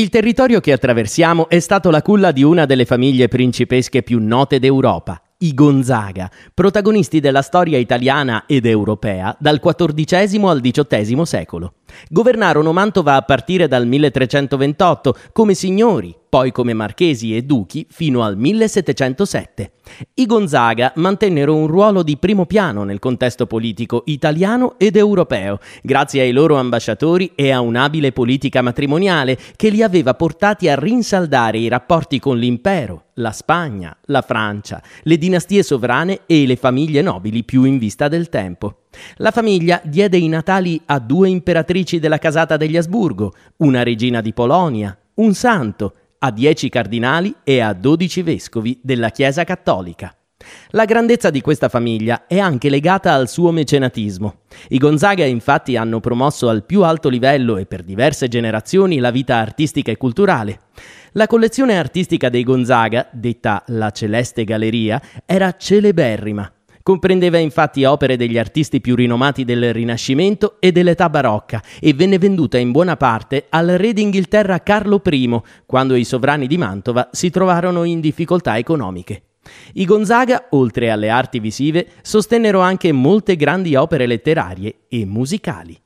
Il territorio che attraversiamo è stato la culla di una delle famiglie principesche più note d'Europa, i Gonzaga, protagonisti della storia italiana ed europea dal XIV al XVIII secolo. Governarono Mantova a partire dal 1328 come signori, poi come marchesi e duchi fino al 1707. I Gonzaga mantennero un ruolo di primo piano nel contesto politico italiano ed europeo, grazie ai loro ambasciatori e a un'abile politica matrimoniale che li aveva portati a rinsaldare i rapporti con l'impero, la Spagna, la Francia, le dinastie sovrane e le famiglie nobili più in vista del tempo. La famiglia diede i natali a due imperatrici della casata degli Asburgo, una regina di Polonia, un santo, a dieci cardinali e a dodici vescovi della Chiesa cattolica. La grandezza di questa famiglia è anche legata al suo mecenatismo. I Gonzaga infatti hanno promosso al più alto livello e per diverse generazioni la vita artistica e culturale. La collezione artistica dei Gonzaga, detta la Celeste Galleria, era celeberrima Comprendeva infatti opere degli artisti più rinomati del Rinascimento e dell'età barocca e venne venduta in buona parte al re d'Inghilterra Carlo I, quando i sovrani di Mantova si trovarono in difficoltà economiche. I Gonzaga, oltre alle arti visive, sostennero anche molte grandi opere letterarie e musicali.